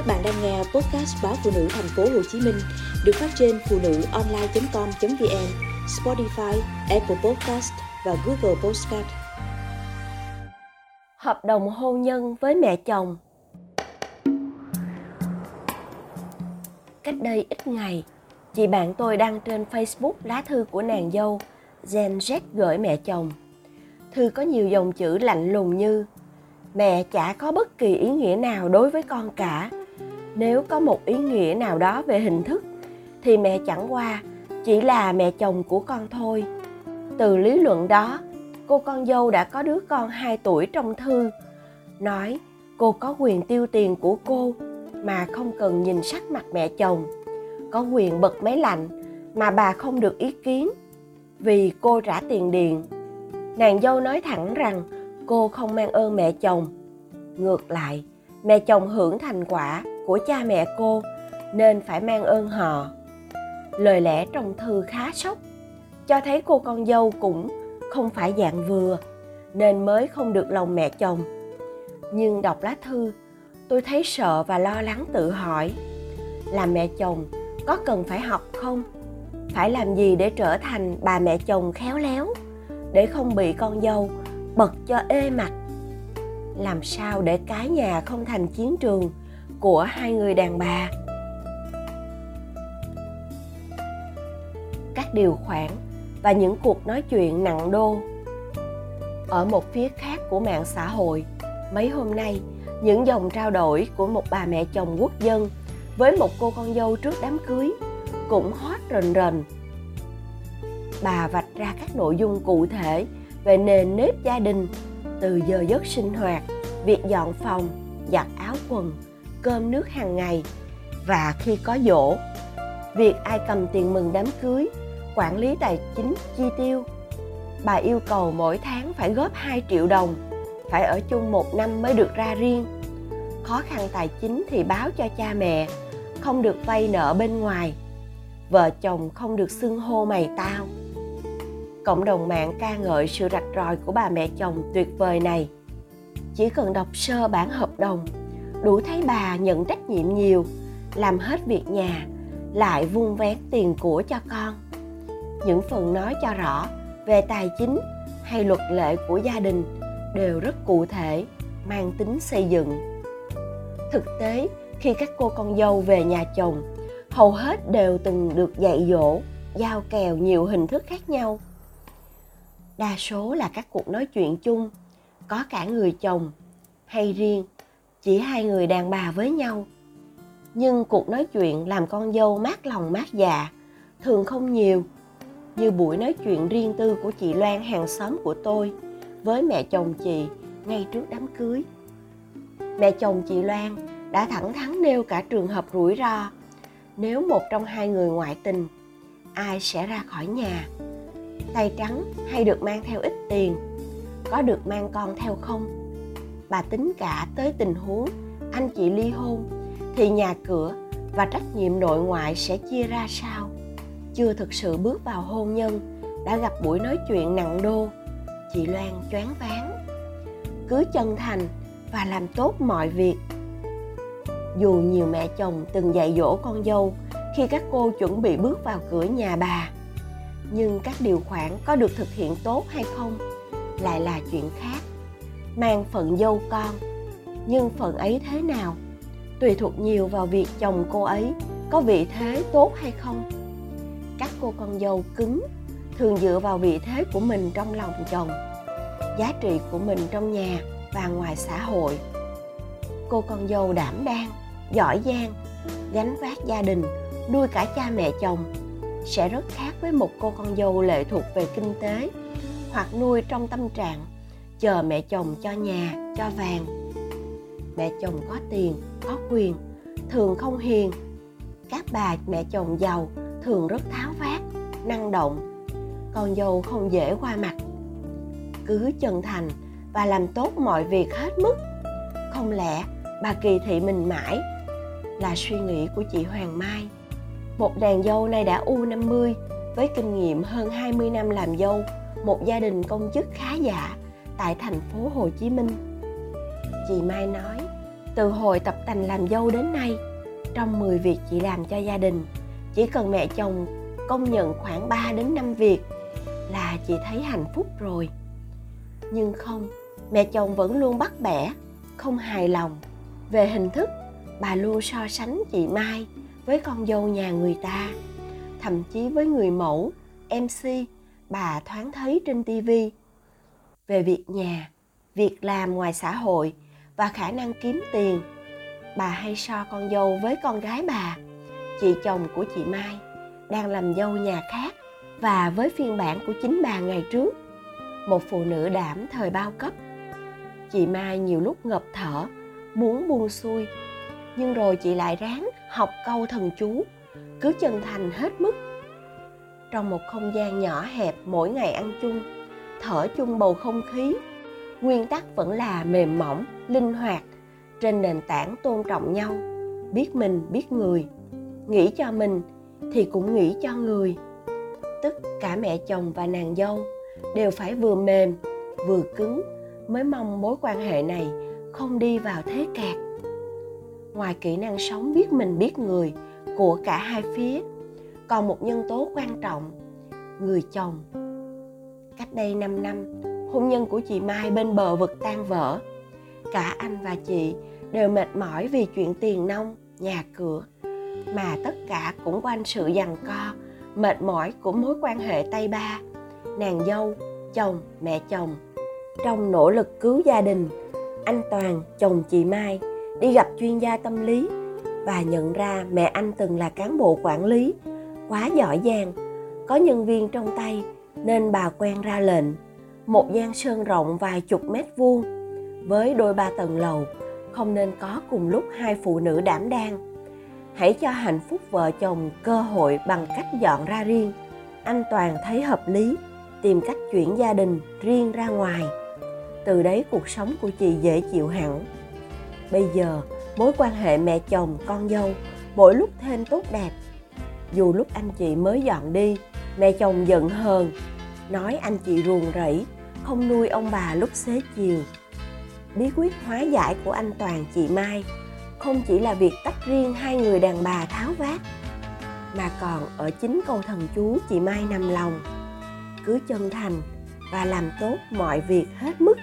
Các bạn đang nghe podcast báo phụ nữ thành phố Hồ Chí Minh được phát trên phụ nữ online.com.vn, Spotify, Apple Podcast và Google Podcast. Hợp đồng hôn nhân với mẹ chồng Cách đây ít ngày, chị bạn tôi đăng trên Facebook lá thư của nàng dâu Gen Z gửi mẹ chồng. Thư có nhiều dòng chữ lạnh lùng như Mẹ chả có bất kỳ ý nghĩa nào đối với con cả nếu có một ý nghĩa nào đó về hình thức, thì mẹ chẳng qua chỉ là mẹ chồng của con thôi. Từ lý luận đó, cô con dâu đã có đứa con 2 tuổi trong thư, nói cô có quyền tiêu tiền của cô mà không cần nhìn sắc mặt mẹ chồng, có quyền bật máy lạnh mà bà không được ý kiến vì cô trả tiền điện. Nàng dâu nói thẳng rằng cô không mang ơn mẹ chồng. Ngược lại, mẹ chồng hưởng thành quả của cha mẹ cô nên phải mang ơn họ. Lời lẽ trong thư khá sốc, cho thấy cô con dâu cũng không phải dạng vừa nên mới không được lòng mẹ chồng. Nhưng đọc lá thư, tôi thấy sợ và lo lắng tự hỏi là mẹ chồng có cần phải học không? Phải làm gì để trở thành bà mẹ chồng khéo léo để không bị con dâu bật cho ê mặt? Làm sao để cái nhà không thành chiến trường của hai người đàn bà. Các điều khoản và những cuộc nói chuyện nặng đô ở một phía khác của mạng xã hội. Mấy hôm nay, những dòng trao đổi của một bà mẹ chồng quốc dân với một cô con dâu trước đám cưới cũng hot rần rần. Bà vạch ra các nội dung cụ thể về nền nếp gia đình từ giờ giấc sinh hoạt, việc dọn phòng, giặt áo quần cơm nước hàng ngày. Và khi có dỗ, việc ai cầm tiền mừng đám cưới, quản lý tài chính chi tiêu. Bà yêu cầu mỗi tháng phải góp 2 triệu đồng, phải ở chung một năm mới được ra riêng. Khó khăn tài chính thì báo cho cha mẹ, không được vay nợ bên ngoài. Vợ chồng không được xưng hô mày tao. Cộng đồng mạng ca ngợi sự rạch ròi của bà mẹ chồng tuyệt vời này. Chỉ cần đọc sơ bản hợp đồng đủ thấy bà nhận trách nhiệm nhiều, làm hết việc nhà, lại vung vén tiền của cho con. Những phần nói cho rõ về tài chính hay luật lệ của gia đình đều rất cụ thể, mang tính xây dựng. Thực tế, khi các cô con dâu về nhà chồng, hầu hết đều từng được dạy dỗ, giao kèo nhiều hình thức khác nhau. Đa số là các cuộc nói chuyện chung, có cả người chồng hay riêng chỉ hai người đàn bà với nhau. Nhưng cuộc nói chuyện làm con dâu mát lòng mát dạ thường không nhiều. Như buổi nói chuyện riêng tư của chị loan hàng xóm của tôi, với mẹ chồng chị ngay trước đám cưới. Mẹ chồng chị loan đã thẳng thắn nêu cả trường hợp rủi ro. Nếu một trong hai người ngoại tình, ai sẽ ra khỏi nhà? Tay trắng hay được mang theo ít tiền? Có được mang con theo không? Bà tính cả tới tình huống anh chị ly hôn thì nhà cửa và trách nhiệm nội ngoại sẽ chia ra sao? Chưa thực sự bước vào hôn nhân, đã gặp buổi nói chuyện nặng đô, chị loan choáng váng. Cứ chân thành và làm tốt mọi việc. Dù nhiều mẹ chồng từng dạy dỗ con dâu khi các cô chuẩn bị bước vào cửa nhà bà, nhưng các điều khoản có được thực hiện tốt hay không lại là chuyện khác mang phận dâu con. Nhưng phận ấy thế nào? Tùy thuộc nhiều vào việc chồng cô ấy có vị thế tốt hay không. Các cô con dâu cứng thường dựa vào vị thế của mình trong lòng chồng, giá trị của mình trong nhà và ngoài xã hội. Cô con dâu đảm đang, giỏi giang, gánh vác gia đình, nuôi cả cha mẹ chồng sẽ rất khác với một cô con dâu lệ thuộc về kinh tế hoặc nuôi trong tâm trạng chờ mẹ chồng cho nhà, cho vàng. Mẹ chồng có tiền, có quyền, thường không hiền. Các bà, mẹ chồng giàu, thường rất tháo vát, năng động. Con dâu không dễ qua mặt. Cứ chân thành và làm tốt mọi việc hết mức. Không lẽ bà kỳ thị mình mãi? Là suy nghĩ của chị Hoàng Mai. Một đàn dâu nay đã U50 với kinh nghiệm hơn 20 năm làm dâu, một gia đình công chức khá giả tại thành phố Hồ Chí Minh. Chị Mai nói, từ hồi tập tành làm dâu đến nay trong 10 việc chị làm cho gia đình chỉ cần mẹ chồng công nhận khoảng 3 đến 5 việc là chị thấy hạnh phúc rồi nhưng không mẹ chồng vẫn luôn bắt bẻ không hài lòng về hình thức bà luôn so sánh chị mai với con dâu nhà người ta thậm chí với người mẫu mc bà thoáng thấy trên tivi về việc nhà, việc làm ngoài xã hội và khả năng kiếm tiền. Bà hay so con dâu với con gái bà. Chị chồng của chị mai đang làm dâu nhà khác và với phiên bản của chính bà ngày trước. Một phụ nữ đảm thời bao cấp. Chị mai nhiều lúc ngập thở, muốn buông xuôi. Nhưng rồi chị lại ráng học câu thần chú, cứ chân thành hết mức. Trong một không gian nhỏ hẹp mỗi ngày ăn chung thở chung bầu không khí. Nguyên tắc vẫn là mềm mỏng, linh hoạt, trên nền tảng tôn trọng nhau, biết mình, biết người. Nghĩ cho mình thì cũng nghĩ cho người. Tức cả mẹ chồng và nàng dâu đều phải vừa mềm, vừa cứng mới mong mối quan hệ này không đi vào thế kẹt. Ngoài kỹ năng sống biết mình, biết người của cả hai phía, còn một nhân tố quan trọng, người chồng cách đây 5 năm, hôn nhân của chị mai bên bờ vực tan vỡ. Cả anh và chị đều mệt mỏi vì chuyện tiền nông nhà cửa, mà tất cả cũng quanh sự giằng co, mệt mỏi của mối quan hệ tay ba, nàng dâu, chồng, mẹ chồng. Trong nỗ lực cứu gia đình, anh toàn, chồng chị mai, đi gặp chuyên gia tâm lý và nhận ra mẹ anh từng là cán bộ quản lý, quá giỏi giang, có nhân viên trong tay nên bà quen ra lệnh. Một gian sơn rộng vài chục mét vuông với đôi ba tầng lầu, không nên có cùng lúc hai phụ nữ đảm đang. Hãy cho hạnh phúc vợ chồng cơ hội bằng cách dọn ra riêng anh toàn thấy hợp lý, tìm cách chuyển gia đình riêng ra ngoài. Từ đấy cuộc sống của chị dễ chịu hẳn. Bây giờ, mối quan hệ mẹ chồng, con dâu mỗi lúc thêm tốt đẹp. Dù lúc anh chị mới dọn đi, mẹ chồng giận hờn nói anh chị ruồng rẫy, không nuôi ông bà lúc xế chiều. Bí quyết hóa giải của anh toàn chị mai không chỉ là việc tách riêng hai người đàn bà tháo vát, mà còn ở chính câu thần chú chị mai nằm lòng. Cứ chân thành và làm tốt mọi việc hết mức.